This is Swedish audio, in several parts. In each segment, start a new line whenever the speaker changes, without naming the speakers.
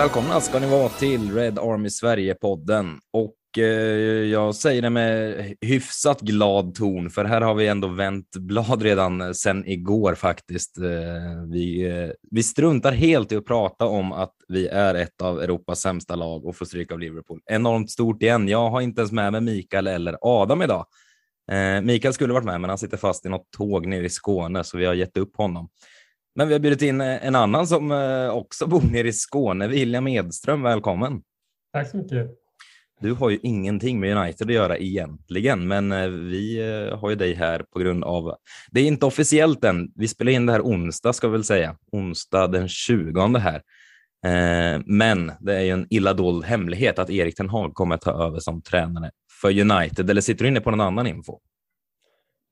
Välkomna ska ni vara till Red Army Sverige-podden. Och eh, jag säger det med hyfsat glad ton, för här har vi ändå vänt blad redan eh, sen igår faktiskt. Eh, vi, eh, vi struntar helt i att prata om att vi är ett av Europas sämsta lag och får stryk av Liverpool. Enormt stort igen. Jag har inte ens med mig Mikael eller Adam idag. Eh, Mikael skulle varit med, men han sitter fast i något tåg nere i Skåne, så vi har gett upp honom. Men vi har bjudit in eh, en annan som eh, också bor nere i Skåne, William Edström. Välkommen!
Tack så mycket!
Du har ju ingenting med United att göra egentligen, men eh, vi har ju dig här på grund av... Det är inte officiellt än. Vi spelar in det här onsdag, ska vi väl säga. Onsdag den 20 här. Men det är ju en illa dold hemlighet att Erik Ten Hag kommer att ta över som tränare för United. Eller sitter du inne på någon annan info?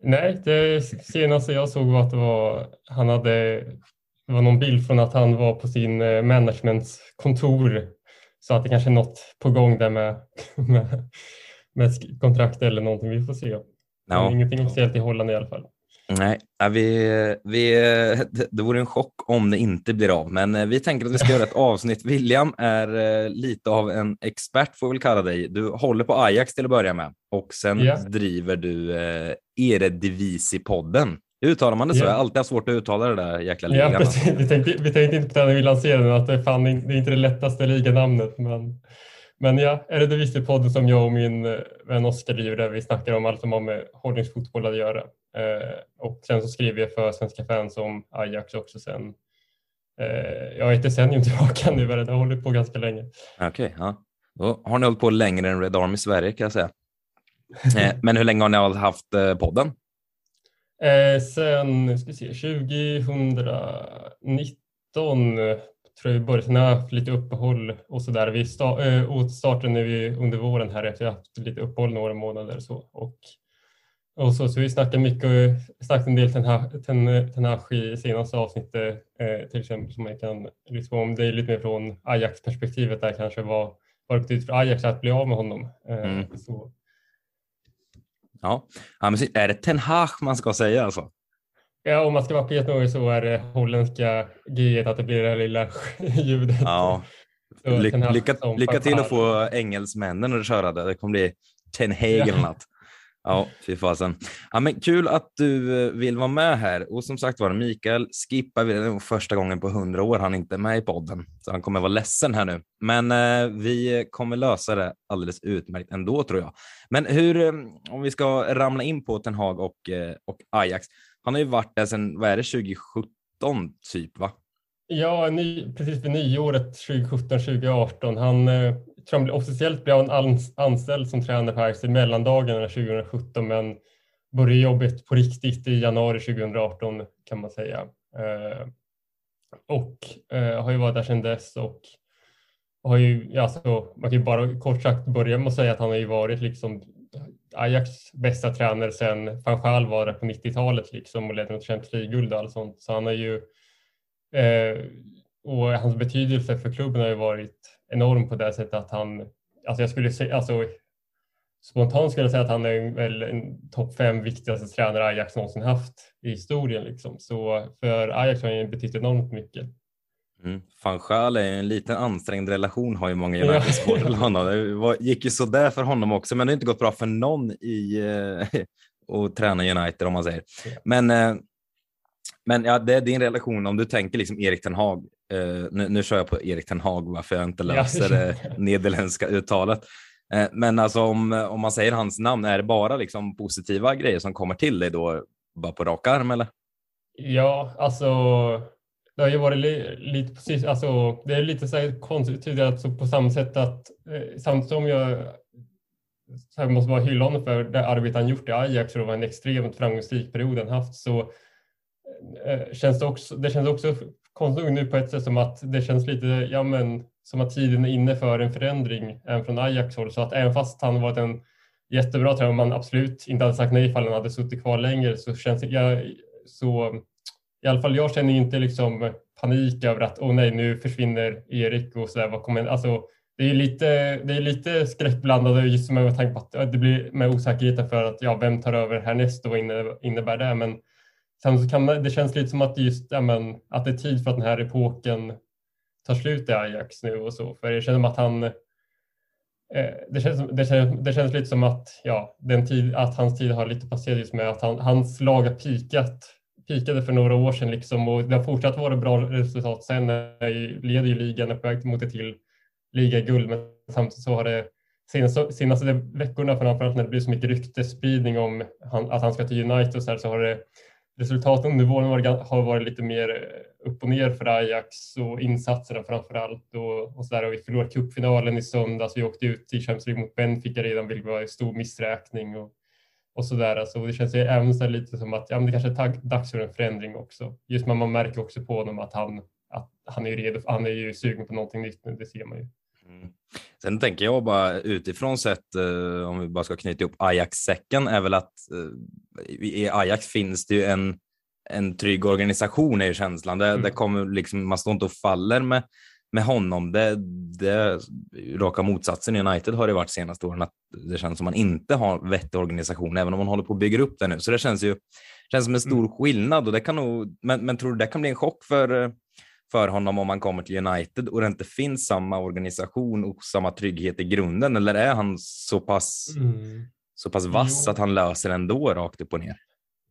Nej, det senaste jag såg var att det var, han hade, det var någon bild från att han var på sin eh, managementskontor så att det kanske är något på gång där med, med, med kontrakt eller någonting. Vi får se. No. Ingenting officiellt i Holland i alla fall.
Nej, vi, vi, det vore en chock om det inte blir av, men eh, vi tänker att vi ska göra ett avsnitt. William är eh, lite av en expert, får vi väl kalla dig. Du håller på Ajax till att börja med och sen yeah. driver du eh, Eredivisie-podden. Uttalar man det så? Yeah. Jag har alltid haft svårt att uttala det där jäkla ligan.
Ja, vi, tänkte, vi tänkte inte på det när vi lanserade den, att det, fan, det är inte det lättaste liganamnet, men men ja, är det Eredivisie-podden som jag och min eh, vän Oskar driver där vi snackar om allt som har med hårdningsfotboll att göra. Eh, och sen så skriver jag för Svenska fans om Ajax också sen. Eh, jag är ett decennium tillbaka nu, men det har hållit på ganska länge.
Okej, okay, ja. Då har ni hållit på längre än Red Army Sverige kan jag säga. eh, men hur länge har ni haft eh, podden?
Eh, sen ska vi se, 2019 tror jag vi började, sen har haft lite uppehåll och så där. Vi sta, äh, starten när vi under våren här efter att haft lite uppehåll några månader så och och så, så vi snackar mycket, snackat en del Tenash i senaste avsnittet eh, till exempel som man kan lyssna om. Det är lite mer från Ajax-perspektivet där kanske vad, vad det betyder för Ajax att bli av med honom. Eh, mm. så.
Ja. ja, men är det Ten Hag man ska säga alltså?
Ja, om man ska vara petnoga så är det holländska G att det blir det här lilla ljudet.
Ja. Ly lycka, lycka till att få engelsmännen att köra det. Det kommer bli Ten Hag eller något. Ja, fy fasen. Ja, men kul att du eh, vill vara med här. Och som sagt var, Mikael skippar vi första gången på hundra år han inte är med i podden, så han kommer vara ledsen här nu. Men eh, vi kommer lösa det alldeles utmärkt ändå tror jag. Men hur, eh, om vi ska ramla in på Ten Hag och, eh, och Ajax. Han har ju varit där sedan, vad är det, 2017 typ va?
Ja, ny, precis vid nyåret 2017-2018. Han eh, tror officiellt blev han anställd som tränare på Ajax i mellandagarna 2017 men började jobbet på riktigt i januari 2018 kan man säga. Eh, och eh, har ju varit där sedan dess och har ju, alltså, man kan ju bara kort sagt börja med att säga att han har ju varit liksom Ajax bästa tränare sedan van Gaal var där på 90-talet liksom och ledde något Champions League-guld och allt sånt. Så han har ju eh, och hans betydelse för klubben har ju varit enorm på det sättet att han, alltså jag skulle säga, alltså spontant skulle jag säga att han är väl en topp fem viktigaste tränare Ajax någonsin haft i historien liksom. Så för Ajax har han ju betytt enormt mycket.
Mm. Van Schaal är en liten ansträngd relation har ju många United-supportrar honom. Det gick ju sådär för honom också, men det har inte gått bra för någon i eh, att träna United om man säger. Men, eh, men ja, det är din relation om du tänker liksom Erik Ten Hag. Eh, nu, nu kör jag på Erik Ten Hag varför jag inte löser det nederländska uttalet. Men alltså om, om man säger hans namn, är det bara liksom positiva grejer som kommer till dig då bara på rak arm eller?
Ja, alltså det har ju varit li, lite precis, alltså det är lite så här konstigt tidigare alltså på samma sätt att eh, samtidigt som jag så här måste bara hylla honom för det arbete han gjort i Ajax och det var en extremt framgångsrik period han haft så eh, känns det också, det känns också konstigt nu på ett sätt som att det känns lite, ja men som att tiden är inne för en förändring även från Ajax håll så att även fast han varit en jättebra tränare och man absolut inte hade sagt nej ifall han hade suttit kvar längre så känns jag så i alla fall jag känner inte liksom panik över att åh nej, nu försvinner Erik och så där. Vad kommer, alltså, det är lite, det är lite skräckblandade just med tanke på att det blir med osäkerheten för att ja, vem tar över härnäst och vad innebär det? Men sen så kan det känns lite som att just ja, men, att det är tid för att den här epoken tar slut i Ajax nu och så. För det känns som att han eh, det känns, det, känns, det känns lite som att, ja, den tid, att hans tid har lite passerat just med att han, hans lag har pikat, pikade för några år sedan liksom, och det har fortsatt vara bra resultat. Sen eh, leder ju ligan på väg mot ett till ligaguld, men samtidigt så har det senaste, senaste veckorna, framförallt när det blir så mycket ryktesspridning om han, att han ska till United och så, här, så har det resultaten under våren har varit lite mer eh, upp och ner för Ajax och insatserna framför allt. Och, och så där. Och vi förlorade cupfinalen i söndags. Vi åkte ut i Champions League mot Benfica redan, vilket var en stor missräkning. Och, och så där. Alltså, det känns ju även så lite som att ja, men det kanske är dags för en förändring också. Just men man märker också på honom att han, att han är redo. Han är ju sugen på någonting nytt nu, det ser man ju. Mm.
Sen tänker jag bara utifrån sett, eh, om vi bara ska knyta ihop Ajax-säcken, är väl att eh, i Ajax finns det ju en, en trygg organisation är känslan. Det, mm. det kommer liksom, man står inte och faller med, med honom. Det, det raka motsatsen i United har det varit senaste åren att det känns som man inte har vettig organisation, även om man håller på att bygga upp det nu. Så det känns ju känns som en stor mm. skillnad och det kan nog, men, men tror du det kan bli en chock för för honom om han kommer till United och det inte finns samma organisation och samma trygghet i grunden? Eller är han så pass, mm. så pass vass jo. att han löser ändå rakt upp och ner?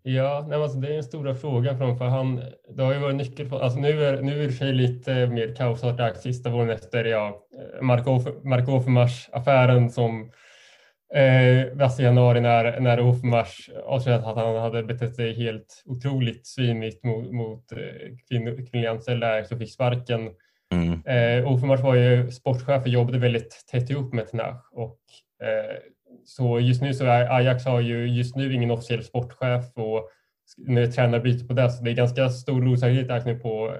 Ja, nej, alltså det är den stora frågan för han. Det har ju varit nyckel alltså nu är nu är det sig lite mer kaosartat sista våren efter ja, Mark Offermars affären som eh, i januari när, när Ofmars avslöjade att han hade betett sig helt otroligt svinigt mot, mot eh, kvinn, kvinnliga anställda så fick sparken. Mm. Eh, Ofmars var ju sportchef och jobbade väldigt tätt ihop med Tenach och eh, så just nu så är Ajax har ju just nu ingen officiell sportchef och när tränar byter på det så det är ganska stor osäkerhet på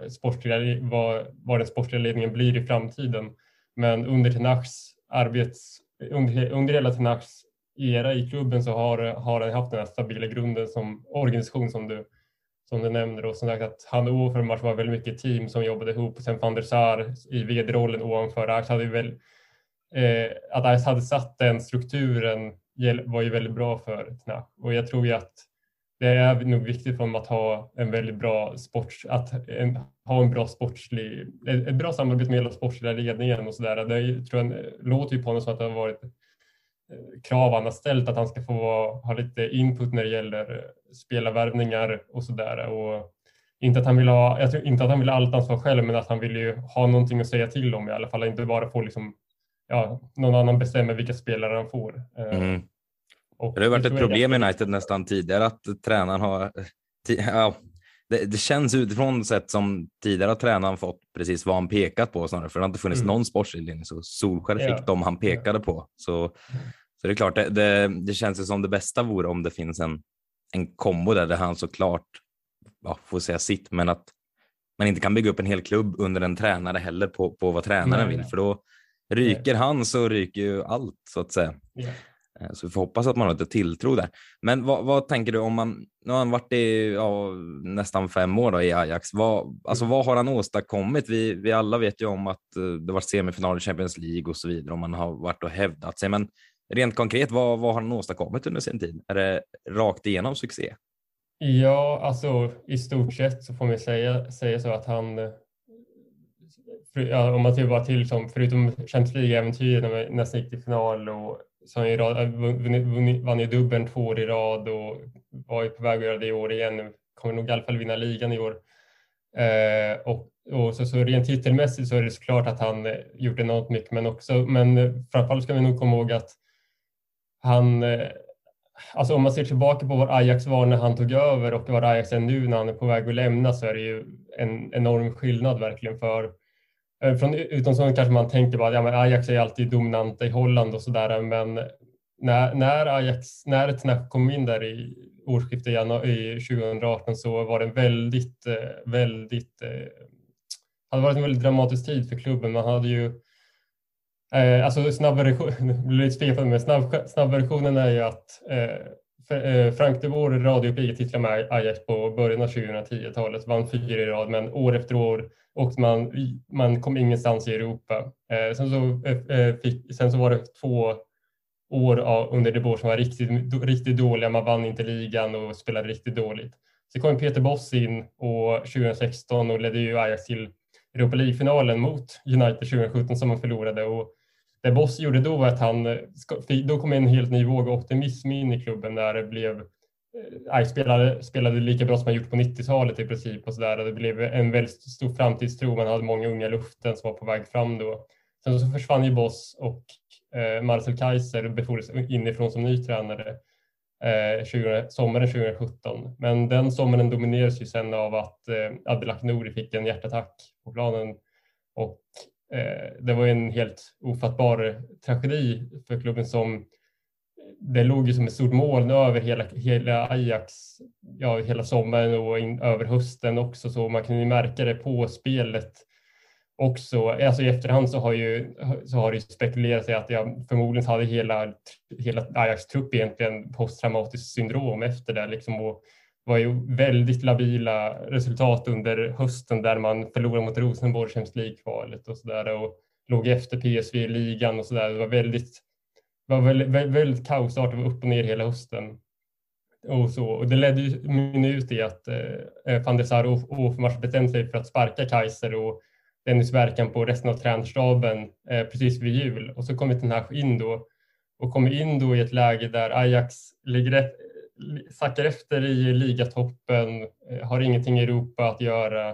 vad, vad den sportsliga ledningen blir i framtiden. Men under Tenachs arbets under, under hela Tenachs era i klubben så har, har han haft den här stabila grunden som organisation som du, som du nämner och som sagt att han och match var väldigt mycket team som jobbade ihop och sen van der Sar i vd-rollen ovanför Ajax hade väl eh, att Ice hade satt den strukturen var ju väldigt bra för Tenach och jag tror ju att det är nog viktigt för dem att ha en väldigt bra sport, att en, ha en bra sportslig, ett bra samarbete med hela sportsliga ledningen och så där. Det tror jag, låter ju på honom som att det har varit eh, krav han har ställt att han ska få ha lite input när det gäller spelarvärvningar och så där. Och inte att han vill ha, jag tror inte att han vill ha allt ansvar själv, men att han vill ju ha någonting att säga till om i alla fall, inte bara få liksom, ja, någon annan bestämmer vilka spelare han får. Eh, mm.
Det har varit ett problem i United nästan tidigare att tränaren har... Ja, det, det, känns utifrån sett som tidigare har tränaren fått precis vad han pekat på snarare, för det har inte funnits mm. någon sportslig linje, så Solskjaer fick ja. dem han pekade på. Så, så det är klart, det, det, det känns ju som det bästa vore om det finns en, en kombo där, där han såklart ja, får säga sitt, men att man inte kan bygga upp en hel klubb under en tränare heller på, på vad tränaren nej, vill, för då ryker nej. han så ryker ju allt så att säga. Yeah. Eh, så vi får hoppas att man har lite tilltro där. Men vad, vad, tänker du om man, nu har han varit i ja, nästan fem år då, i Ajax. Vad, alltså, vad har han åstadkommit? Vi, vi alla vet ju om att eh, det var semifinal i Champions League och så vidare och man har varit och hävdat sig. Men rent konkret, vad, vad har han åstadkommit under sin tid? Är det rakt igenom succé?
Ja, alltså i stort sett så får man säga, säga så att han eh, Ja, om man ser bara till som förutom Champions League-äventyret när man nästan gick till final och som i rad, äh, vann ju dubbeln två år i rad och var ju på väg att göra det i år igen. Kommer nog i alla fall vinna ligan i år. Eh, och, och så, så rent titelmässigt så är det såklart att han eh, gjort enormt mycket, men också, men eh, framförallt ska vi nog komma ihåg att han, eh, alltså om man ser tillbaka på var Ajax var när han tog över och var Ajax är nu när han är på väg att lämna så är det ju en enorm skillnad verkligen för Eh, Eh, från utomstående kanske man tänker bara att ja, Ajax är alltid dominanta i Holland och sådär, men när, när Ajax, när Tenach kom in där i årsskiftet i 2018 så var det en väldigt, eh, väldigt, eh, hade varit en väldigt dramatisk tid för klubben. Man hade ju Eh, alltså snabbversionen snabb, snabbversionen är ju att eh, Eh, Frank de Boer radiopiga titlar med Ajax på början av 2010-talet, vann fyra i rad, men år efter år och man, man kom ingenstans i Europa. Eh, sen, så, eh, fick, sen så var det två år under De Boer som var riktigt, riktigt dåliga. Man vann inte ligan och spelade riktigt dåligt. Så kom Peter Boss in och 2016 och ledde ju Ajax till Europa League-finalen mot United 2017 som man förlorade. Och det Boss gjorde då var att han, eh, då kom en helt ny våg av optimism in i klubben när det blev eh, Aj, spelade, spelade lika bra som man gjort på 90-talet i princip och så där. Det blev en väldigt stor framtidstro. Man hade många unga luften som var på väg fram då. Sen så försvann ju Boss och eh, Marcel Kaiser befordrades inifrån som ny tränare eh, 20, sommaren 2017. Men den sommaren dominerades ju sen av att eh, Abdelak Nouri fick en hjärtattack på planen och Eh, det var en helt ofattbar eh, tragedi för klubben som det låg ju som ett stort moln över hela, hela Ajax, ja, hela sommaren och in, över hösten också, så man kunde ju märka det på spelet också. Alltså i efterhand så har, ju, så har det spekulerat i att jag förmodligen hade hela, hela Ajax trupp egentligen posttraumatiskt syndrom efter det liksom och var ju väldigt labila resultat under hösten där man förlorade mot Rosenborg Champions League-kvalet och sådär och låg efter PSV i ligan och sådär. Det var väldigt var väldigt, väldigt kaosartat, det var upp och ner hela hösten. Och, så. och det ledde ju ut i att eh, eh, van der Sar och Ofmars bestämde sig för att sparka Kaiser och Dennis Verkan på resten av tränarstaben eh, precis vid jul. Och så kom Ten in då och kom in då i ett läge där Ajax ligger sackar efter i ligatoppen, eh, har ingenting i Europa att göra.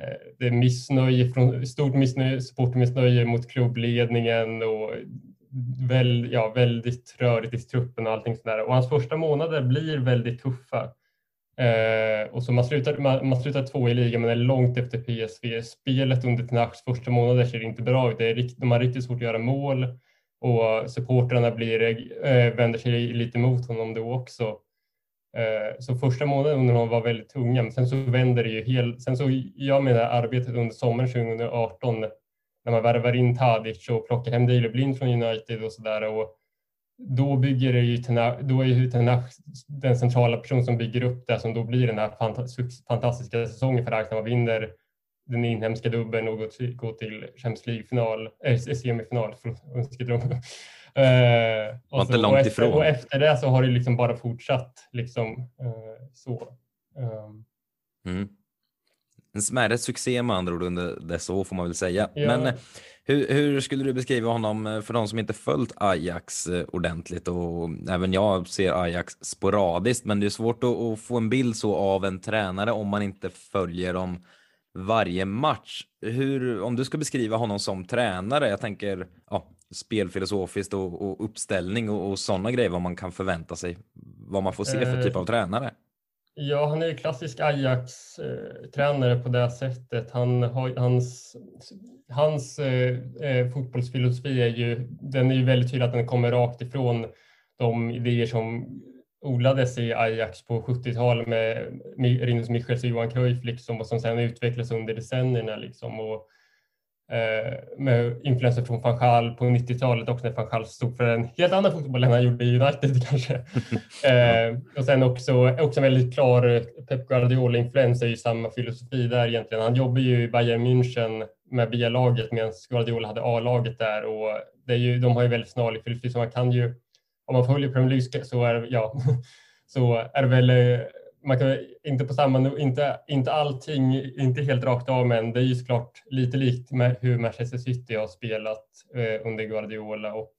Eh, det är missnöje, från, stort missnöje, supportermissnöje mot klubbledningen och väl, ja, väldigt rörigt i truppen och allting sådär. Och hans första månader blir väldigt tuffa. Eh, och så man slutar, man, man slutar två i ligan men är långt efter PSV. Spelet under Tenachs första månader ser inte bra ut. Det är rikt, de har riktigt svårt att göra mål och supportrarna blir, eh, vänder sig lite mot honom då också. Eh, så första månaden under honom var väldigt tunga, men sen så vänder det ju helt. Sen så jag menar arbetet under sommaren 2018 när man värvar in Tadic och plockar hem Daley Blind från United och sådär. Då bygger det ju då är ju Tenach den centrala person som bygger upp det som då blir den här fantastiska säsongen för Arsenal. man vinner den inhemska dubben och går till, går till Champions League-final, äh, semifinal.
Eh, och, så,
och,
efter,
och efter det så har det liksom bara fortsatt. Liksom, eh, så. Um.
Mm en smärre succé med andra ord under dessa år får man väl säga. Ja. Men hur, hur, skulle du beskriva honom för de som inte följt Ajax ordentligt och även jag ser Ajax sporadiskt, men det är svårt att, att få en bild så av en tränare om man inte följer dem varje match. Hur, om du ska beskriva honom som tränare, jag tänker ja, spelfilosofiskt och, och uppställning och, och sådana grejer, vad man kan förvänta sig, vad man får se för typ av tränare.
Ja, han är ju klassisk Ajax-tränare på det sättet. Han har, hans hans eh, eh, fotbollsfilosofi är ju, den är ju väldigt tydlig att den kommer rakt ifrån de idéer som odlades i Ajax på 70-talet med Rinus Michels och Johan Cruyff liksom, och som sedan utvecklades under decennierna. Liksom, och Eh, med influenser från van Gaal på 90-talet också när van Gaal stod för en helt annan fotboll än han gjorde i United kanske. eh, och sen också, också en väldigt klar Pep Guardiola-influens är ju samma filosofi där egentligen. Han jobbar ju i Bayern München med B-laget medan Guardiola hade A-laget där och det är ju, de har ju väldigt snarlik filosofi så man kan ju, om man följer Premier League så är, ja, så är det väl eh, man kan inte på samma, inte, inte allting, inte helt rakt av, men det är ju såklart lite likt med hur Manchester City har spelat eh, under Guardiola och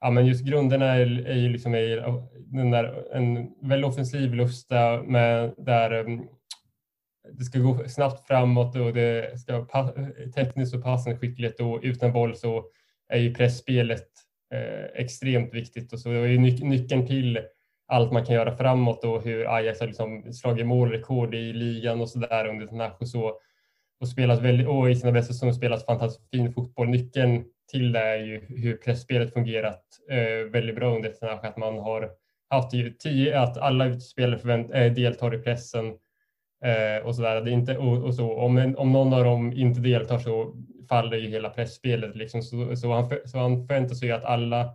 ja, men just grunderna är, är ju liksom är den där, en väldigt offensiv lusta med där um, det ska gå snabbt framåt och det ska pa, tekniskt och passande skickligt och utan boll så är ju pressspelet Eh, extremt viktigt och så det är ju nyckeln till allt man kan göra framåt och hur Ajax har liksom slagit målrekord i ligan och så där under Tenach och så. Och, spelat väldigt, och i sina bästa säsonger spelat fantastiskt fin fotboll. Nyckeln till det är ju hur pressspelet fungerat eh, väldigt bra under Tenach. Att man har haft tio, att alla spelare förvänt, eh, deltar i pressen eh, och så där. Det är inte, och, och, så. Om, en, om någon av dem inte deltar så faller ju hela pressspelet. Liksom. Så, så, han, så han förväntar sig att alla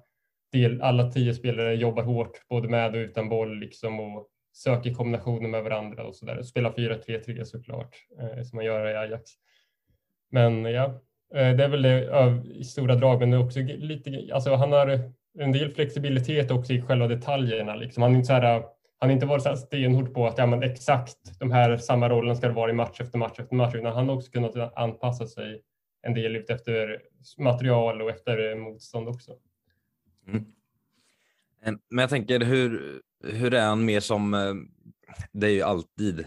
del, alla tio spelare jobbar hårt både med och utan boll liksom och söker kombinationer med varandra och så där. Spelar 4-3-3 såklart eh, som man gör i Ajax. Men ja, eh, det är väl det i stora drag, men det är också lite, alltså han har en del flexibilitet också i själva detaljerna. Liksom. Han är inte så här han har inte varit så stenhård på att ja, men exakt de här samma rollen ska det vara i match efter match efter match, utan han har också kunnat anpassa sig en del ut efter material och efter motstånd också. Mm.
Men jag tänker hur, hur är han mer som, eh, det är ju alltid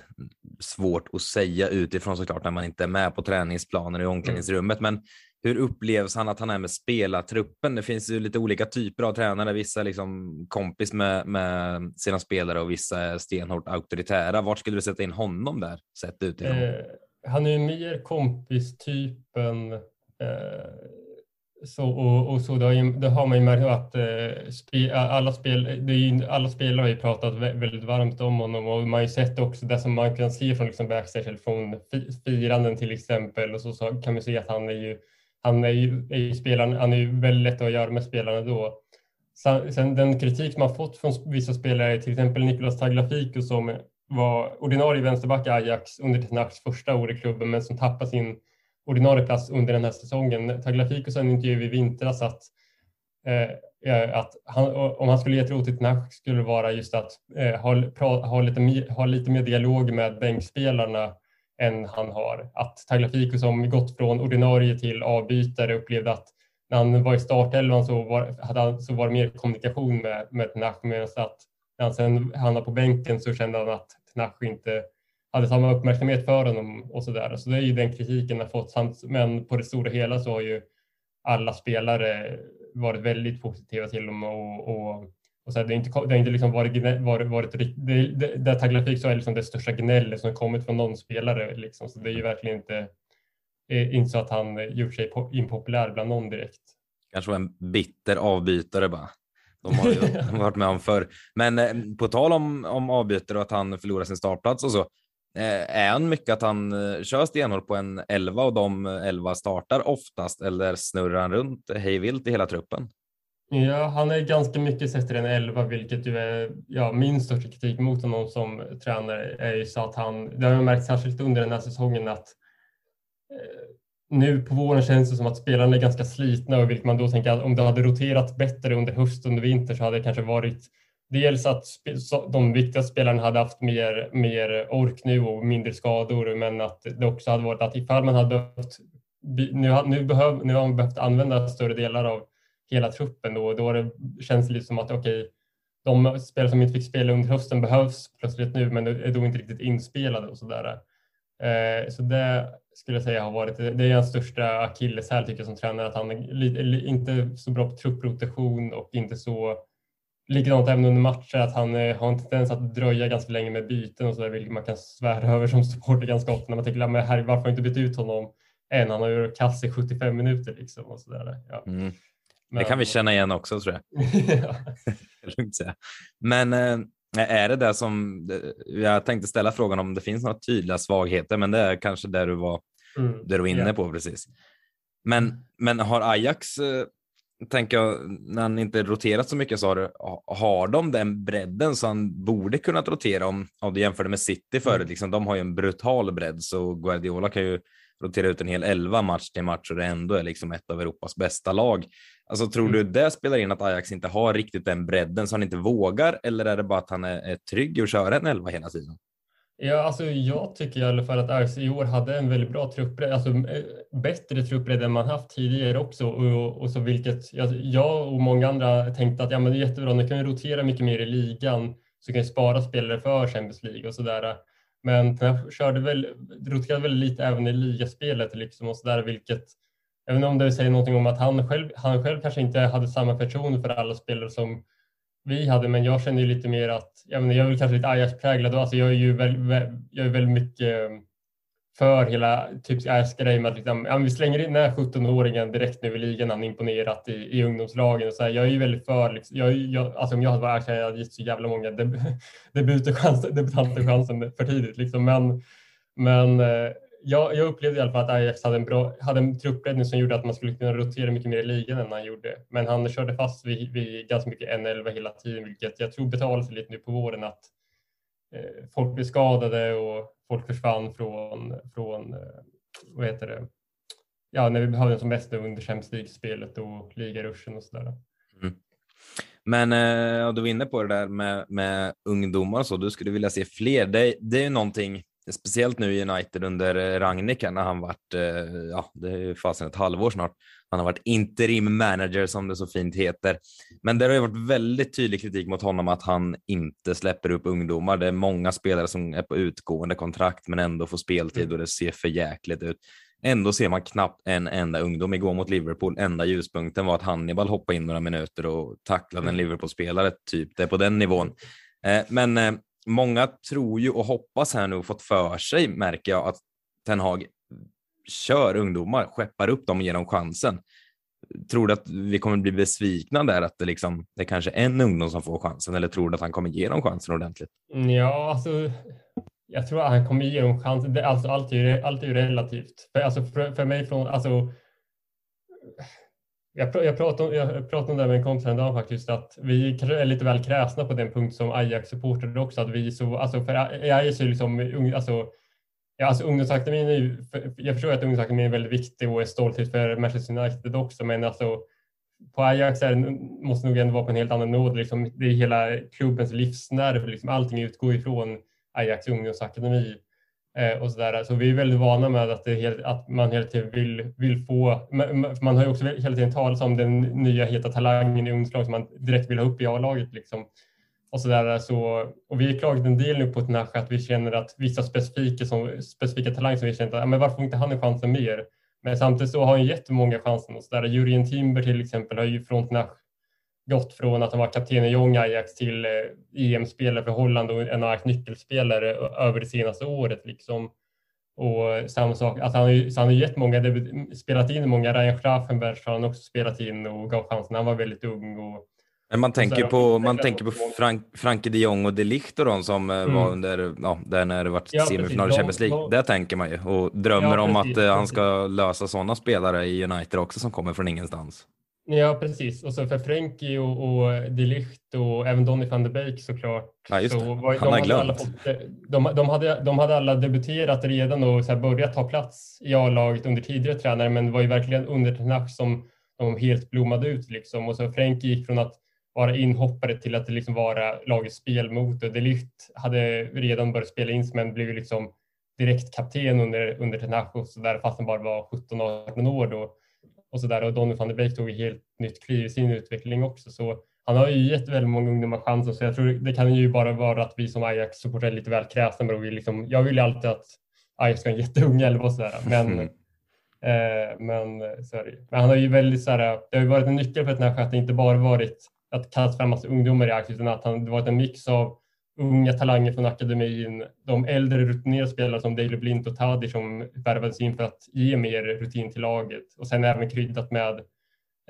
svårt att säga utifrån såklart när man inte är med på träningsplanen i omklädningsrummet, mm. men hur upplevs han att han är med spelartruppen? Det finns ju lite olika typer av tränare. Vissa liksom kompis med, med sina spelare och vissa är stenhårt auktoritära. Vart skulle du sätta in honom där, sett utifrån? Eh,
han är ju mer kompistypen. Eh, så, och, och så det har, ju, det har man ju märkt att eh, spe, alla, spel, det är ju, alla spelare har ju pratat väldigt varmt om honom och man har ju sett också det som man kan se från liksom backstage från firanden till exempel och så, så kan man se att han är ju han är ju, är ju spelaren, han är ju väldigt lätt att göra med spelarna då. Sen den kritik man fått från vissa spelare, till exempel Nicolas Tagliafico som var ordinarie vänsterback i Ajax under Tenaks första år i klubben men som tappar sin ordinarie plats under den här säsongen. Tagliafico sa i en intervju i vintras att, eh, eh att han, om han skulle ge ett råd till Tenak skulle det vara just att eh, ha, pra, ha, lite, ha lite mer dialog med bänkspelarna än han har. Att Tagliafico som gått från ordinarie till avbytare upplevde att när han var i startelvan så var, hade han, så var det mer kommunikation med, med Tenak medan att när han sen hamnade på bänken så kände han att Tenach inte hade samma uppmärksamhet för honom och så där. Så det är ju den kritiken han fått. Men på det stora hela så har ju alla spelare varit väldigt positiva till honom och, och och så här, det, har inte, det har inte liksom varit, varit, varit det, det, det Tagliafico så är liksom det största gnället som kommit från någon spelare. Liksom. Så det är ju verkligen inte, eh, inte så att han gjort sig impopulär bland någon direkt.
Kanske var en bitter avbytare bara. De har ju varit med om förr. Men eh, på tal om, om avbytare och att han förlorar sin startplats och så. Eh, är han mycket att han eh, kör stenhårt på en elva och de elva startar oftast eller snurrar han runt hejvilt i hela truppen?
Ja, han är ganska mycket sett i en elva, vilket ju är ja, min största kritik mot honom som tränare är ju så att han, det har jag märkt särskilt under den här säsongen att nu på våren känns det som att spelarna är ganska slitna och vilket man då tänker att om det hade roterat bättre under höst och vinter så hade det kanske varit dels att de viktiga spelarna hade haft mer, mer ork nu och mindre skador men att det också hade varit att ifall man hade behövt nu, nu, behöv, nu har man behövt använda större delar av hela truppen då, då det känns det lite som att okej, okay, de spelare som inte fick spela under hösten behövs plötsligt nu, men är då inte riktigt inspelade och sådär. Eh, så det skulle jag säga har varit, det är hans största akilleshäl tycker jag som tränare, att han är inte så bra på trupprotation och inte så Likadant även under matcher att han eh, har en tendens att dröja ganska länge med byten och så där, vilket man kan svära över som supporter ganska ofta när man tänker, men Harry, varför har inte bytt ut honom än? Han har ju kass i 75 minuter liksom och så där. Ja. Mm.
Men... Det kan vi känna igen också tror jag. Säga. Men äh, är det det som, jag tänkte ställa frågan om det finns några tydliga svagheter, men det är kanske det du var, mm. det du var inne yeah. på precis. Men, men har Ajax, äh, tänker jag, när han inte roterat så mycket så har, har de den bredden så han borde kunna rotera om, om du jämför det med City förut. Mm. Liksom, de har ju en brutal bredd så Guardiola kan ju rotera ut en hel elva match till match och det ändå är liksom ett av Europas bästa lag. Alltså tror du mm. det spelar in att Ajax inte har riktigt den bredden så han inte vågar eller är det bara att han är, är trygg att köra en elva hela tiden?
Ja, alltså jag tycker i alla fall att Ajax i år hade en väldigt bra truppbredd, alltså eh, bättre truppbredd än man haft tidigare också. Och, och så vilket jag och många andra tänkte att ja, men det är jättebra, nu kan vi rotera mycket mer i ligan så kan vi spara spelare för Champions League och sådär. Men den körde väl, roterade väl lite även i ligaspelet liksom och sådär, vilket Även om det säger någonting om att han själv, han själv kanske inte hade samma förtroende för alla spelare som vi hade, men jag känner ju lite mer att, jag, menar, jag är väl kanske lite Ajax-präglad alltså jag är ju väldigt, jag är väldigt mycket eh, för hela typ Ajax-grejen med att liksom, ja, vi slänger in den här 17-åringen direkt nu i ligan, han imponerat i, i ungdomslagen. Och så här, jag är ju väldigt för, liksom, jag, jag, alltså om jag hade varit Ajax hade jag gett så jävla många deb debutanter chansen för tidigt. Liksom. Men, men eh, jag, jag upplevde i alla fall att Ajax hade en, bra, hade en truppräddning som gjorde att man skulle kunna rotera mycket mer i ligan än han gjorde. Men han körde fast vid, vid ganska mycket N11 hela tiden, vilket jag tror betalar sig lite nu på våren att eh, folk blev skadade och folk försvann från, från eh, vad heter det, ja, när vi behövde som mest under Champions League-spelet och ligaruschen och sådär. Mm.
Men eh, du var inne på det där med, med ungdomar och så, du skulle vilja se fler. Det, det är ju någonting, speciellt nu i United under Rangnick när han varit, eh, ja det är ju fasen ett halvår snart, han har varit interim manager som det så fint heter. Men det har ju varit väldigt tydlig kritik mot honom att han inte släpper upp ungdomar. Det är många spelare som är på utgående kontrakt men ändå får speltid mm. och det ser för jäkligt ut. Ändå ser man knappt en enda ungdom. Igår mot Liverpool, enda ljuspunkten var att Hannibal hoppade in några minuter och tacklade en mm. Liverpool-spelare. Typ. Det är på den nivån. Eh, men eh, många tror ju och hoppas här nu och fått för sig, märker jag, att Ten Hag kör ungdomar, skeppar upp dem och ger dem chansen. Tror du att vi kommer bli besvikna där, att det, liksom, det är kanske en ungdom som får chansen, eller tror du att han kommer ge dem chansen ordentligt?
Ja, alltså jag tror att han kommer ge dem chansen. Det, alltså, allt, är, allt är ju relativt. För, alltså, för, för mig från, alltså, jag, jag, pratade, jag pratade om det med en kompis häromdagen faktiskt, att vi är lite väl kräsna på den punkt som Ajax-supportrar också, att vi så, alltså för Ajax är liksom, alltså, ja, alltså ungdomsakademin är ju, jag förstår att ungdomsakademin är väldigt viktig och är stolthet för Manchester United också, men alltså på Ajax är, måste nog ändå vara på en helt annan nivå. Liksom, det är hela klubbens livsnerv, liksom, allting utgår ifrån Ajax ungdomsakademi och och sådär. Så vi är väldigt vana med att, helt, att man hela tiden vill, vill få... Man har ju också hela tiden talat om den nya heta talangen i ungdomslag som man direkt vill ha upp i A-laget. Liksom. Och, så där, så, och vi har klagat en del nu på Tinashe att vi känner att vissa specifika, som, specifika talanger som vi känner att men varför får inte han en chansen mer? Men samtidigt så har han jättemånga chanser. Och så där. Jurien Timber till exempel har ju från Tinashe gått från att han var kapten i Young Ajax till eh, EM-spelare för Holland och en Ajax nyckelspelare över det senaste året. Liksom. Och samma sak, att han har, han har gett många, spelat in många, Ryan Schlaffenberg har han också spelat in och gav chansen. Han var väldigt ung. Och,
men man tänker på, man tänker på Frank, Frankie de Jong och de Ligt och de som eh, mm. var under, ja, där när det var ja, semifinal i Champions League. De, Där tänker man ju och drömmer ja, om att uh, han ska lösa sådana spelare i United också som kommer från ingenstans.
Ja, precis. Och så för Frenkie och, och De Ligt och även Donny van de Beek såklart.
Ja. Så var, de, hade alla fått,
de, de, hade, de hade alla debuterat redan och så börjat ta plats i A-laget under tidigare tränare, men det var ju verkligen under som de helt blommade ut. Liksom. Och så Frenkie gick från att vara inhoppare till att liksom vara lagets spelmotor. De Ligt hade redan börjat spela in men blev liksom direkt kapten under, under Tenach och så där, fast han bara var 17-18 år då och så där. Och Donny van de Beek tog ett helt nytt kliv i sin utveckling också. Så han har ju gett väldigt många ungdomar chansen, så jag tror det kan ju bara vara att vi som Ajax-supportrar är lite väl kräsna. Men vi liksom, jag vill ju alltid att Ajax ska ha en jätteung elva och sådär. Men, mm. eh, men, så är det. men han har ju väldigt så här, det har ju varit en nyckel för den här att inte bara varit att kasta fram massa ungdomar i Ajax, utan att han, det varit en mix av unga talanger från akademin, de äldre rutinerade spelare som Daley Blint och Tadi som värvades in för att ge mer rutin till laget och sen även kryddat med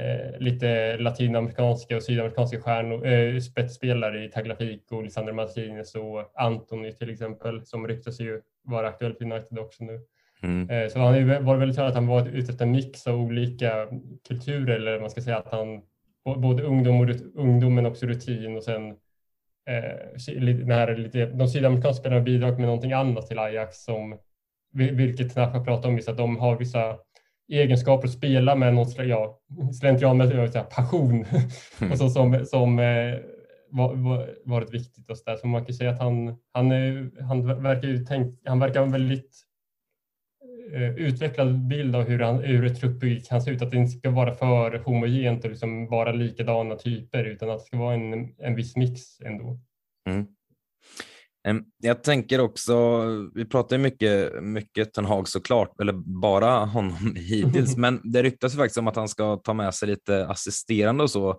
eh, lite latinamerikanska och sydamerikanska stjärnor, eh, spetsspelare i Tagliafico, Lisandro Martinez och Antoni till exempel som ryktas ju vara aktuell för United också nu. Mm. Eh, så han varit väldigt tydlig att han varit ute efter en mix av olika kulturer eller man ska säga att han både ungdom och ungdom men också rutin och sen eh, när lite, de sydamerikanska spelarna bidrar med någonting annat till Ajax som vilket Nafa pratar om, att de har vissa egenskaper att spela med någon ja, slentrianmässig passion mm. och så som, som eh, var, var, varit viktigt och så där. Så man kan säga att han, han, han verkar ju tänkt, han verkar väldigt utvecklad bild av hur, han, hur ett truppbygge kan se ut. Att det inte ska vara för homogent och liksom bara likadana typer utan att det ska vara en, en viss mix ändå. Mm.
Jag tänker också, vi pratar ju mycket, mycket Ten Hag såklart, eller bara honom hittills, men det ryktas ju faktiskt om att han ska ta med sig lite assisterande och så.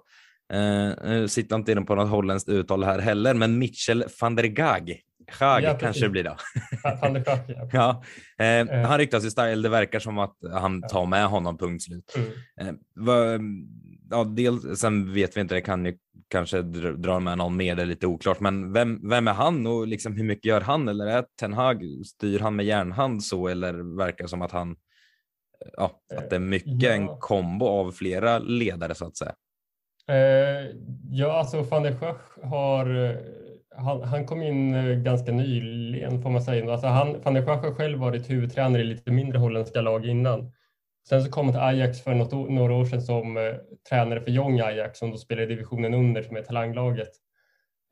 Eh, nu sitter inte inne på något holländskt uttal här heller, men Mitchell van der Gag Chag ja, kanske det blir då. ja. Eh, eh, han ryktas i style. Det verkar som att han tar med honom punkt slut. Mm. Eh, va, ja, del, sen vet vi inte, det kan ju kanske dra med någon mer, det är lite oklart. Men vem, vem är han och liksom hur mycket gör han? Eller är Ten Hag, styr han med järnhand så eller verkar det som att han ja, att det är mycket ja. en kombo av flera ledare så att säga?
Eh, ja, alltså van der Schach har han, han, kom in eh, ganska nyligen får man säga. Alltså han, van der Schach har själv varit huvudtränare i lite mindre holländska lag innan. Sen så kom han till Ajax för något, några år sedan som eh, tränare för Young Ajax som då spelar i divisionen under som är talanglaget.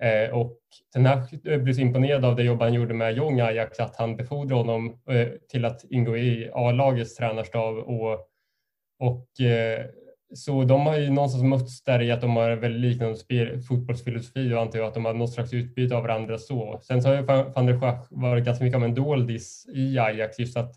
Eh, och den här eh, blev så imponerad av det jobb han gjorde med Young Ajax att han befordrade honom eh, till att ingå i A-lagets tränarstab och, och eh, så de har ju någonstans mötts där i att de har väldigt liknande spel, fotbollsfilosofi och antar jag att de har något slags utbyte av varandra så. Sen så har ju van der Schach varit ganska mycket av en doldis i Ajax. Just att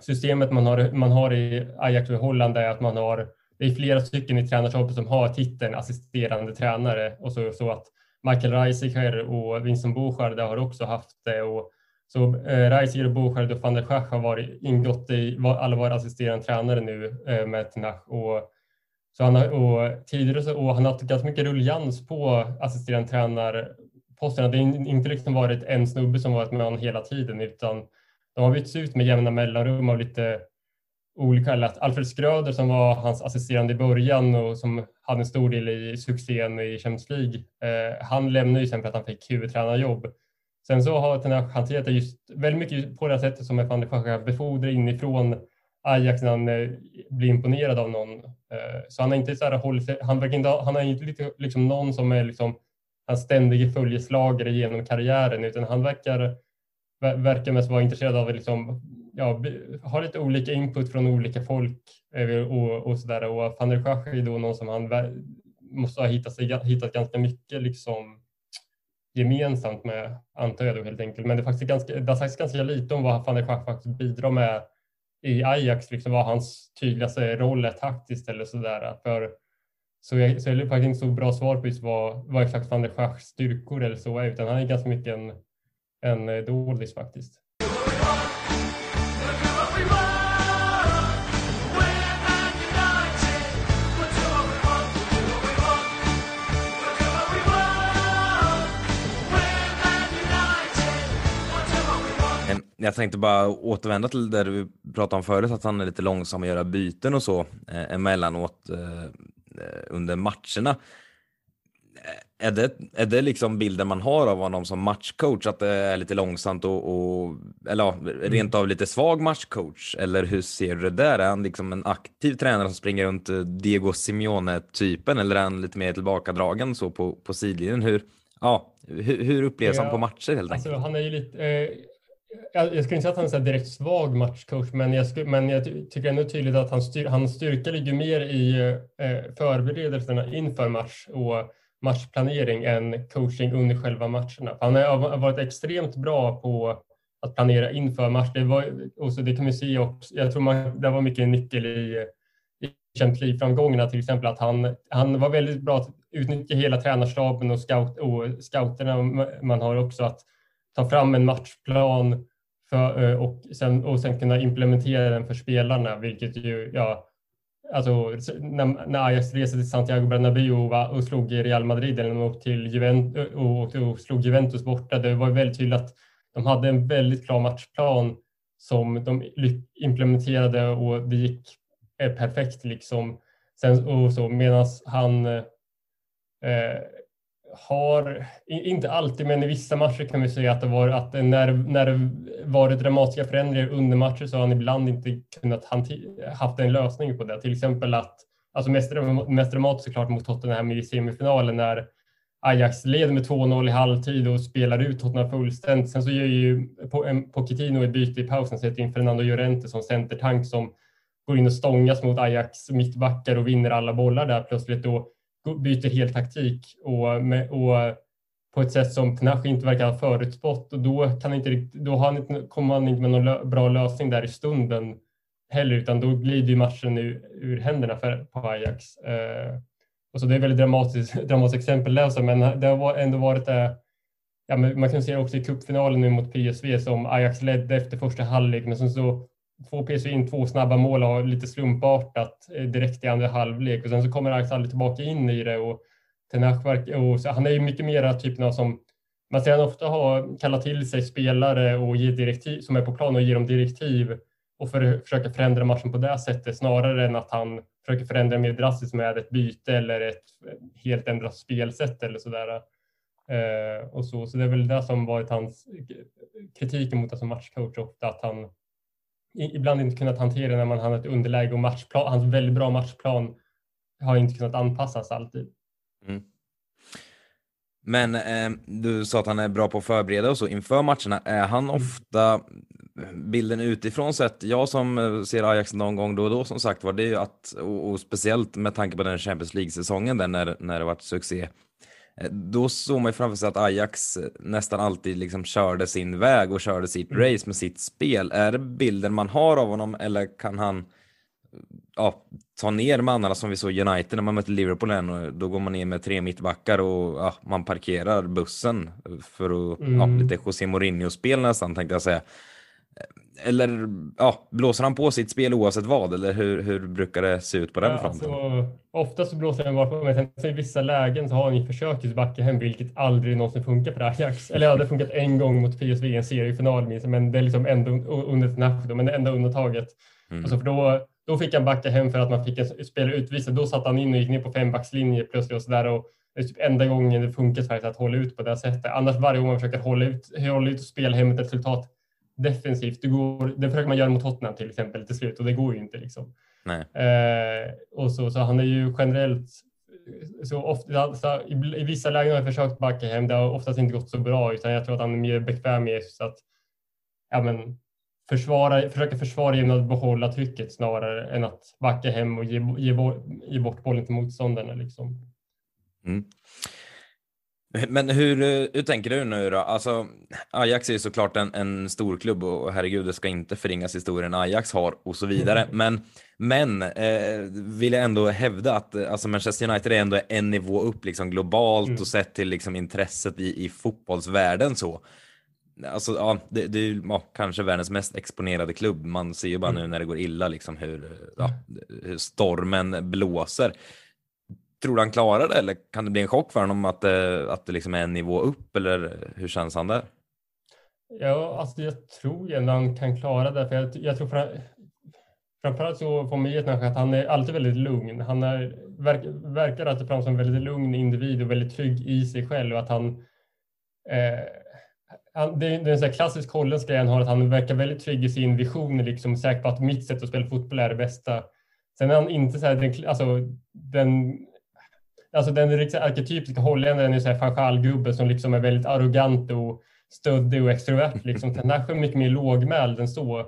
systemet man har, man har i Ajax och Holland är att man har det är flera stycken i tränarskapet som har titeln assisterande tränare. Och så, så att Michael Reisiger och Vincent Bouchard har också haft det. Och så eh, Reisiger, Bouchard och van der Schach har varit, ingått i, alla var assisterande tränare nu eh, med Tenach. Och, så han har, och tidigare så, och han har haft ganska mycket rulljans på assisterande tränarposterna. Det har inte liksom varit en snubbe som varit med honom hela tiden utan de har bytts ut med jämna mellanrum av lite olika. Alfred Skröder som var hans assisterande i början och som hade en stor del i succén i Champions League. Eh, han lämnade ju sen för att han fick huvudtränarjobb. Sen så har Tenach hanterat det just väldigt mycket på det sättet som van der befordrar inifrån Ajax när han eh, blir imponerad av någon. Eh, så han har inte så här hållit sig, han verkar inte, han har inte liksom någon som är liksom hans ständige följeslagare genom karriären utan han verkar, verkar mest vara intresserad av liksom, ja, ha lite olika input från olika folk eh, och, och sådär. Och van der Schach är då någon som han måste ha hittat, sig, hittat ganska mycket liksom gemensamt med, antar jag då helt enkelt. Men det, är faktiskt ganska, det har sagts ganska lite om vad van der Schack faktiskt bidrar med i Ajax, liksom vad hans tydligaste roll är taktiskt eller sådär. För så jag, så jag är faktiskt inte så bra svar på just vad, vad exakt van der Schachs styrkor eller så är, utan han är ganska mycket en, en doldis faktiskt.
Jag tänkte bara återvända till det du pratade om förut, att han är lite långsam att göra byten och så eh, emellanåt eh, under matcherna. Är det, är det liksom bilden man har av honom som matchcoach, att det är lite långsamt och, och eller ja, rent av lite svag matchcoach? Eller hur ser du det där? Är han liksom en aktiv tränare som springer runt eh, Diego Simeone-typen eller är han lite mer tillbakadragen så på, på sidlinjen? Hur, ja, hur, hur upplevs ja, han på matcher helt
alltså,
enkelt?
Han är ju lite, eh jag, jag skulle inte säga att han är en direkt svag matchcoach, men jag, skulle, men jag tycker ändå tydligt att han styr, hans styrka ligger mer i eh, förberedelserna inför match och matchplanering än coaching under själva matcherna. Han har varit extremt bra på att planera inför match. Det, var, och så det kan vi se också. Jag tror man, det var mycket en nyckel i, i Champions League-framgångarna till exempel att han, han var väldigt bra att utnyttja hela tränarstaben och, scout, och scouterna man har också att ta fram en matchplan för, eh, och, sen, och sen kunna implementera den för spelarna, vilket ju, ja, alltså när, när Ajax reste till Santiago Bernabéu och, och slog Real Madrid eller åkte till Juventus, eh, och, och slog Juventus borta, det var väldigt tydligt att de hade en väldigt klar matchplan som de implementerade och det gick eh, perfekt liksom. Sen, och så medan han eh, har, inte alltid, men i vissa matcher kan vi säga att det var att när, när det varit dramatiska förändringar under matcher så har han ibland inte kunnat haft en lösning på det. Till exempel att, alltså mest, mest dramatiskt såklart mot Tottenham i semifinalen när Ajax leder med 2-0 i halvtid och spelar ut Tottenham fullständigt. Sen så gör ju eh, Pochettino ett byte i pausen, sätter in Fernando Llorente som centertank som går in och stångas mot Ajax mittbackar och vinner alla bollar där plötsligt. Då byter helt taktik och, med, och på ett sätt som Tenashi inte verkar ha förutspått och då, kan inte, då har han inte, kommer han inte med någon lö, bra lösning där i stunden heller utan då glider matchen ur, ur händerna för, på Ajax. Eh, och så det är väldigt dramatiskt, dramatiskt exempel där, men det har ändå varit det Ja, men man kan se det också i cupfinalen nu mot PSV som Ajax ledde efter första halvlek men sen så får PSV in två snabba mål och har lite slumpartat eh, direkt i andra halvlek och sen så kommer Ajax aldrig tillbaka in i det och och så, han är ju mycket mera typen av som man ser han ofta ha kallat till sig spelare och ge direktiv som är på plan och ge dem direktiv och för, försöka förändra matchen på det sättet snarare än att han försöker förändra mer drastiskt med ett byte eller ett helt ändrat spelsätt eller sådär. Eh, och så, så det är väl det som varit hans kritik mot som matchcoach ofta, att han ibland inte kunnat hantera när man har ett underläge och matchplan, hans väldigt bra matchplan har inte kunnat anpassas alltid. Mm.
Men eh, du sa att han är bra på att förbereda och så inför matcherna. Är han mm. ofta bilden utifrån sett? Jag som eh, ser Ajax någon gång då och då som sagt var det är ju att och, och speciellt med tanke på den Champions League-säsongen där när, när det varit succé. Eh, då såg man ju framför sig att Ajax eh, nästan alltid liksom körde sin väg och körde sitt mm. race med sitt spel. Är det bilden man har av honom eller kan han ja, ta ner mannarna som vi såg United när man mötte Liverpool än och då går man ner med tre mittbackar och ja, man parkerar bussen för att, mm. ja, lite José Mourinho-spel nästan tänkte jag säga. Eller ja, blåser han på sitt spel oavsett vad eller hur, hur brukar det se ut på den ja, fronten? Alltså,
ofta så blåser han bara på, men sen i vissa lägen så har han ju försökt att backa hem, vilket aldrig någonsin funkar för Ajax. Eller det hade funkat en gång mot PSV i en seriefinal, men det är liksom ändå under ett nack, men det enda undantaget. Mm. Alltså för då då fick han backa hem för att man fick en spelare utvisad. Då satt han in och gick ner på fembackslinje plötsligt och sådär. Och det är typ enda gången det funkar faktiskt att hålla ut på det sättet. Annars varje gång man försöker hålla ut, hålla ut och spela hem ett resultat defensivt, det, går, det försöker man göra mot Tottenham till exempel till slut och det går ju inte. Liksom. Eh, och så, så han är ju generellt så ofta, så i, i, vissa lägen har jag försökt backa hem. Det har oftast inte gått så bra utan jag tror att han är mer bekväm med så att ja, men, försvara, försöka försvara genom att behålla trycket snarare än att backa hem och ge, ge, ge bort bollen till motståndarna. Liksom. Mm.
Men hur, hur tänker du nu då? Alltså, Ajax är ju såklart en, en stor klubb och herregud, det ska inte förringas historien Ajax har och så vidare. Mm. Men, men eh, vill jag ändå hävda att alltså Manchester United är ändå en nivå upp liksom globalt mm. och sett till liksom intresset i, i fotbollsvärlden så. Alltså, ja, det, det är ja, kanske världens mest exponerade klubb. Man ser ju bara mm. nu när det går illa liksom hur, ja, hur stormen blåser. Tror du han klarar det eller kan det bli en chock för honom att, det, att det liksom är en nivå upp eller hur känns han där?
Ja, alltså jag tror ändå han kan klara det. För jag, jag tror framförallt så får man ge att han är alltid väldigt lugn. Han är, verk, verkar alltid fram som en väldigt lugn individ och väldigt trygg i sig själv och att han eh, han, det, är, det är en sån klassisk holländsk grej han har, att han verkar väldigt trygg i sin vision, liksom säker på att mitt sätt att spela fotboll är det bästa. Sen är han inte så här, den, alltså den, alltså den liksom arketypiska holländaren är så här som liksom är väldigt arrogant och stöddig och extrovert. Liksom. Den är mycket mer lågmäld än så.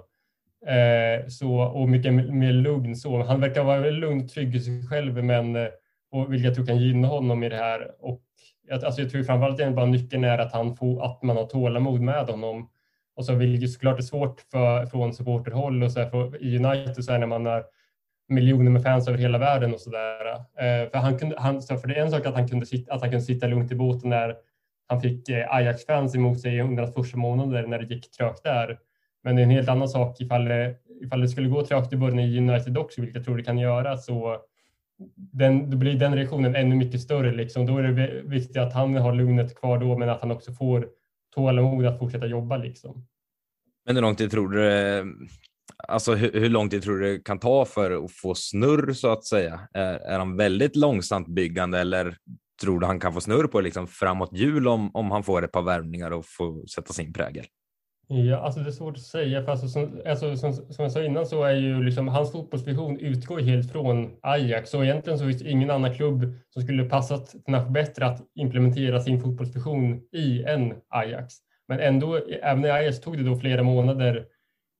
Eh, så och mycket mer lugn så. Han verkar vara väldigt lugn och trygg i sig själv, men eh, och vilket jag tror kan gynna honom i det här. Och alltså jag tror framförallt att bara nyckeln är att, han får, att man har tålamod med honom. Och så vilket såklart är svårt för, från supporterhåll och så här, för, i United så här, när man har miljoner med fans över hela världen och sådär. Eh, för, han kunde, han, för det är en sak att han, kunde sitta, att han kunde sitta lugnt i båten när han fick eh, Ajax-fans emot sig under hans första månader när det gick trögt där. Men det är en helt annan sak ifall det, ifall det skulle gå trögt i början i United också, vilket jag tror det kan göra, så den, då blir den reaktionen ännu mycket större. Liksom. Då är det viktigt att han har lugnet kvar då, men att han också får tålamod att fortsätta jobba. Liksom.
Men hur lång tid tror du eh, Alltså hur, hur lång tid tror du det kan ta för att få snurr så att säga? Är, är han väldigt långsamt byggande eller tror du han kan få snurr på liksom framåt jul om, om han får ett par värvningar och får sätta sin prägel?
Ja, alltså det är svårt att säga. För alltså, som, alltså, som, som jag sa innan så är ju liksom, hans fotbollsvision utgår helt från Ajax. Så egentligen så finns det ingen annan klubb som skulle passat bättre att implementera sin fotbollsvision i än Ajax. Men ändå, även i Ajax tog det då flera månader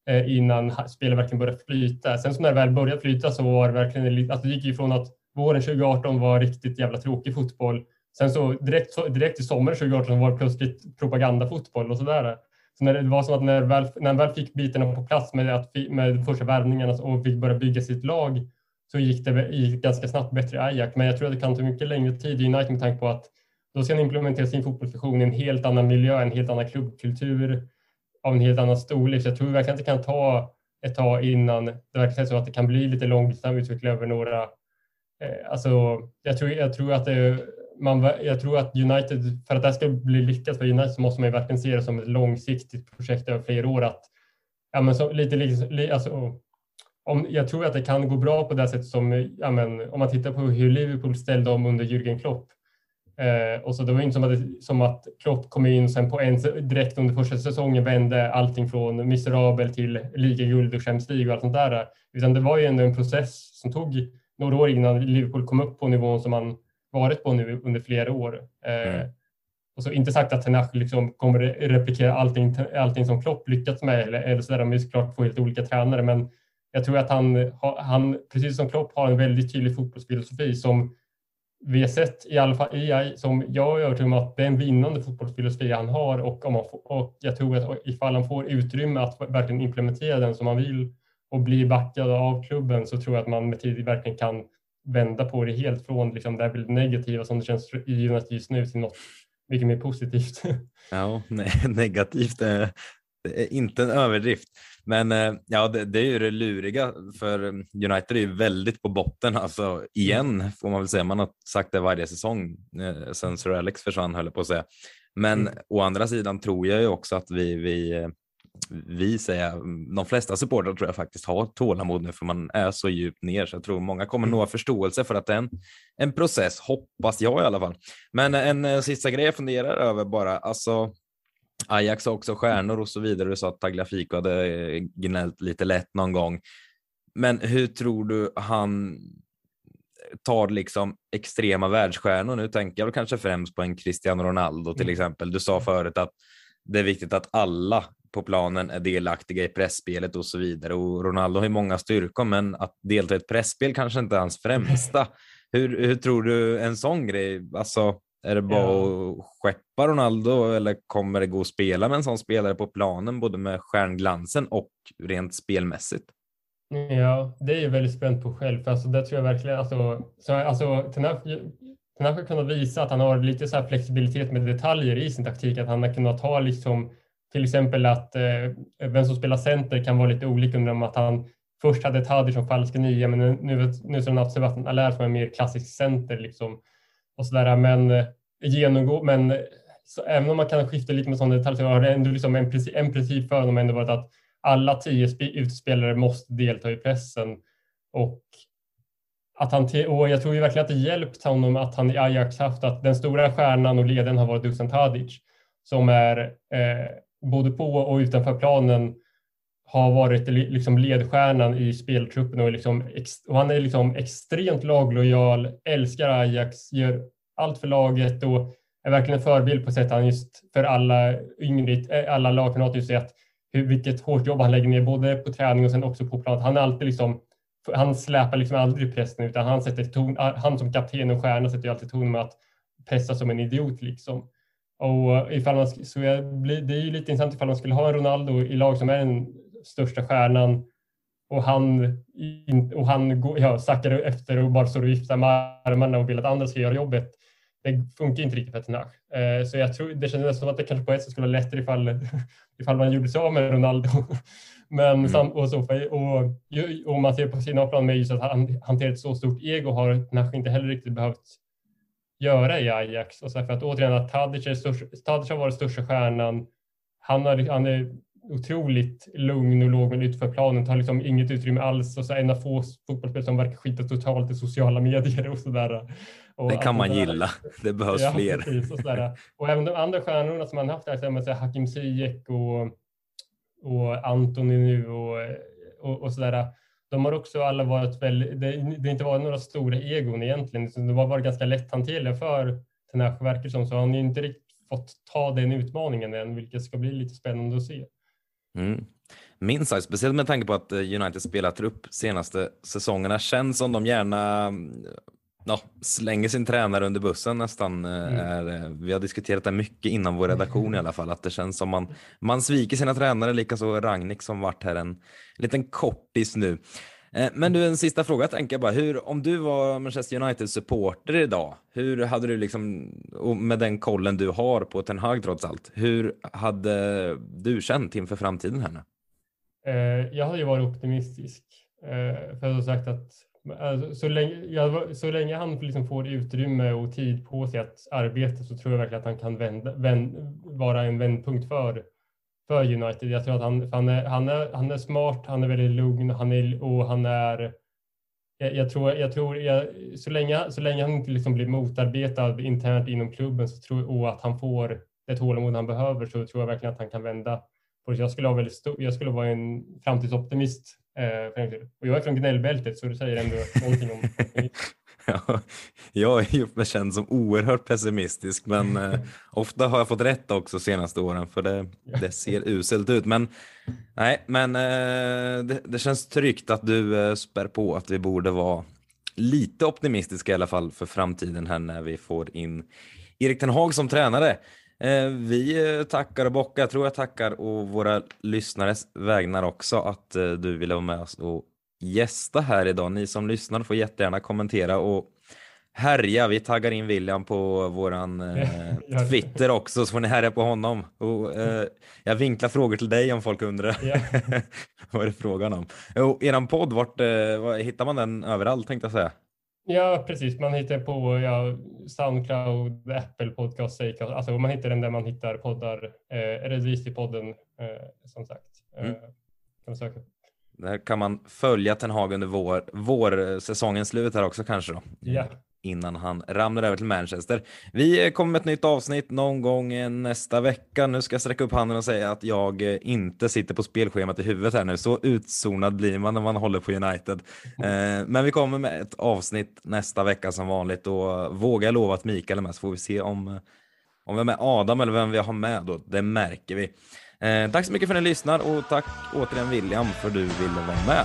Eh, innan spelet verkligen började flyta. Sen så när det väl började flyta så var det verkligen, alltså det gick ju från att våren 2018 var riktigt jävla tråkig fotboll. Sen så direkt, direkt i sommaren 2018 var det plötsligt propagandafotboll och sådär. Så när det var som att när, väl, när han väl fick bitarna på plats med, att, med första värvningarna och fick börja bygga sitt lag så gick det gick ganska snabbt bättre i Ajax. Men jag tror att det kan ta mycket längre tid i United med tanke på att då ska han implementera sin fotbollsvision i en helt annan miljö, en helt annan klubbkultur av en helt annan storlek. Så jag tror verkligen att det kan ta ett tag innan det verkligen är så att det kan bli lite långsam utveckling över några... Eh, alltså, jag, tror, jag tror att det man, jag tror att United, för att det ska bli lyckat för United så måste man ju verkligen se det som ett långsiktigt projekt över flera år. Att, ja, men så, lite, alltså, om, jag tror att det kan gå bra på det sättet som, ja, men, om man tittar på hur Liverpool ställde om under Jürgen Klopp. Eh, och så det var inte som att, som att Klopp kom in sen på en, direkt under första säsongen vände allting från miserabel till ligaguld och Champions League och allt sånt där. Utan det var ju ändå en process som tog några år innan Liverpool kom upp på nivån som man varit på nu under flera år. Eh, mm. Och så inte sagt att Tenach liksom kommer replikera allting, allting som Klopp lyckats med eller, eller så där. De är såklart två helt olika tränare, men jag tror att han, han, precis som Klopp, har en väldigt tydlig fotbollsfilosofi som vi har sett i alla fall i, som jag är övertygad om att det är en vinnande fotbollsfilosofi han har och, om får, och jag tror att ifall han får utrymme att verkligen implementera den som han vill och bli backad av klubben så tror jag att man med tid verkligen kan vända på det helt från liksom det här väldigt negativa som det känns i United just nu till något mycket mer positivt.
Ja, nej, negativt eh, är, är inte en överdrift. Men eh, ja, det, det, är ju det luriga för United är ju väldigt på botten, alltså igen får man väl säga. Man har sagt det varje säsong eh, sen Sir Alex försvann höll jag på att säga. Men mm. å andra sidan tror jag ju också att vi, vi, eh, vi säger, de flesta supportrar tror jag faktiskt har tålamod nu för man är så djupt ner så jag tror många kommer mm. nå förståelse för att det är en, en process, hoppas jag i alla fall. Men en, en sista grej jag funderar över bara, alltså Ajax har också stjärnor och så vidare. Du sa att Tagliafico hade eh, gnällt lite lätt någon gång. Men hur tror du han tar liksom extrema världsstjärnor? Nu tänker jag kanske främst på en Cristiano Ronaldo till mm. exempel. Du sa förut att det är viktigt att alla på planen är delaktiga i pressspelet och så vidare. Och Ronaldo har ju många styrkor, men att delta i ett pressspel kanske inte är hans främsta. Hur, hur tror du en sån grej, alltså är det bara ja. att skeppa Ronaldo eller kommer det gå att spela med en sån spelare på planen, både med stjärnglansen och rent spelmässigt?
Ja, det är ju väldigt spänt på själv, för alltså, det tror jag verkligen, alltså, så, alltså Tenach har kunnat visa att han har lite så flexibilitet med detaljer i sin taktik, att han har kunnat ta liksom till exempel att eh, vem som spelar center kan vara lite olika under att han först hade Tadic som falska nia, men nu, nu, nu så har han haft Sebastian Allaire som är mer klassisk center liksom och sådär. Men eh, genomgå, men så även om man kan skifta lite med sådana detaljer så har det ändå liksom en, princip, en princip för honom ändå varit att alla tio utespelare måste delta i pressen. Och, att han och jag tror ju verkligen att det hjälpt honom att han i Ajax haft att den stora stjärnan och ledaren har varit Dusan Tadic som är eh, både på och utanför planen har varit liksom ledstjärnan i speltruppen och, liksom, och han är liksom extremt laglojal, älskar Ajax, gör allt för laget och är verkligen en förebild på sätt han just för alla yngre, eh, alla lagkamrater just att hur, vilket hårt jobb han lägger ner både på träning och sen också på plan. Han är alltid liksom, han släpar liksom aldrig pressen utan han sätter ton, ah, han som kapten och stjärna sätter ju alltid ton med att pressa som en idiot liksom. Och ifall man, så jag, det är ju lite intressant ifall man skulle ha en Ronaldo i lag som är den största stjärnan och han, och han ja, sackar efter och bara står och viftar med armarna och vill att andra ska göra jobbet det funkar inte riktigt för Tenach. Eh, så jag tror det kändes som att det kanske på ett sätt skulle vara lättare ifall, ifall man gjorde sig av med Ronaldo. Men mm. sam, och, så, och, och man ser på sina plan med just att han hanterar ett så stort ego har Tenach inte heller riktigt behövt göra i Ajax. Och så för att återigen att Tadic, är största, Tadic har varit största stjärnan. Han, har, han är otroligt lugn och låg utanför planen, tar liksom inget utrymme alls och så en av få fotbollsspelare som verkar skita totalt i sociala medier och sådär.
Och det kan man gilla. Det behövs ja, fler.
Precis, och, och, även de andra stjärnorna som man haft som Hakim Ziyech och, och Antoni nu och, och, och sådär. De har också alla varit väldigt, det, det inte varit några stora egon egentligen, så de har varit ganska lätthanterliga för Tenach verkar som, så har han inte riktigt fått ta den utmaningen än, vilket ska bli lite spännande att se.
Mm. Minst sagt, speciellt med tanke på att eh, United spelat upp senaste säsongerna, känns som de gärna ja, slänger sin tränare under bussen nästan. Eh, mm. Är, eh, vi har diskuterat det mycket inom vår redaktion i alla fall, att det känns som man, man sviker sina tränare, likaså Ragnik som varit här en liten kortis nu. Eh, men du, en sista fråga tänker jag bara. Hur, om du var Manchester United-supporter idag, hur hade du liksom, med den kollen du har på Ten Hag trots allt, hur hade du känt inför framtiden här nu?
Eh, jag hade ju varit optimistisk. Eh, för jag hade sagt att Alltså, så, länge, så länge han liksom får utrymme och tid på sig att arbeta så tror jag verkligen att han kan vända, vänd, vara en vändpunkt för, för United. Jag tror att han, han, är, han, är, han är smart, han är väldigt lugn han är, och han är jag, jag, tror, jag tror jag, så, länge, så länge han inte liksom blir motarbetad internt inom klubben så tror, och att han får det tålamod han behöver så tror jag verkligen att han kan vända. På. Jag skulle, ha väldigt stor, jag skulle vara en framtidsoptimist. Eh, och jag är från gnällbältet så det säger ändå någonting om
Ja, jag är ju känd som oerhört pessimistisk, men eh, ofta har jag fått rätt också senaste åren, för det, det ser uselt ut. Men nej, men eh, det, det, känns tryggt att du eh, spär på att vi borde vara lite optimistiska i alla fall för framtiden här när vi får in Erik Ten Hag som tränare. Eh, vi tackar och bockar, jag tror jag tackar och våra lyssnares vägnar också att eh, du ville vara med oss och gästa här idag. Ni som lyssnar får jättegärna kommentera och härja. Vi taggar in William på våran eh, Twitter också så får ni härja på honom. Och, eh, jag vinklar frågor till dig om folk undrar. Ja. vad är det frågan om? Och eran podd, vart eh, hittar man den överallt tänkte jag säga?
Ja, precis. Man hittar på ja, Soundcloud, Apple Podcast, Acast. Alltså man hittar den där man hittar poddar. Eh, Redvisi-podden, eh, som sagt. Eh, mm. kan söka.
Där kan man följa Ten Hag under vår, vårsäsongens slut här också kanske då.
Ja.
Innan han ramlar över till Manchester. Vi kommer med ett nytt avsnitt någon gång nästa vecka. Nu ska jag sträcka upp handen och säga att jag inte sitter på spelschemat i huvudet här nu. Så utzonad blir man när man håller på United. Mm. Men vi kommer med ett avsnitt nästa vecka som vanligt och vågar lova att Mikael är med så får vi se om, om vi har med Adam eller vem vi har med då. Det märker vi. Eh, tack så mycket för att ni lyssnar och tack återigen William för att du ville vara med.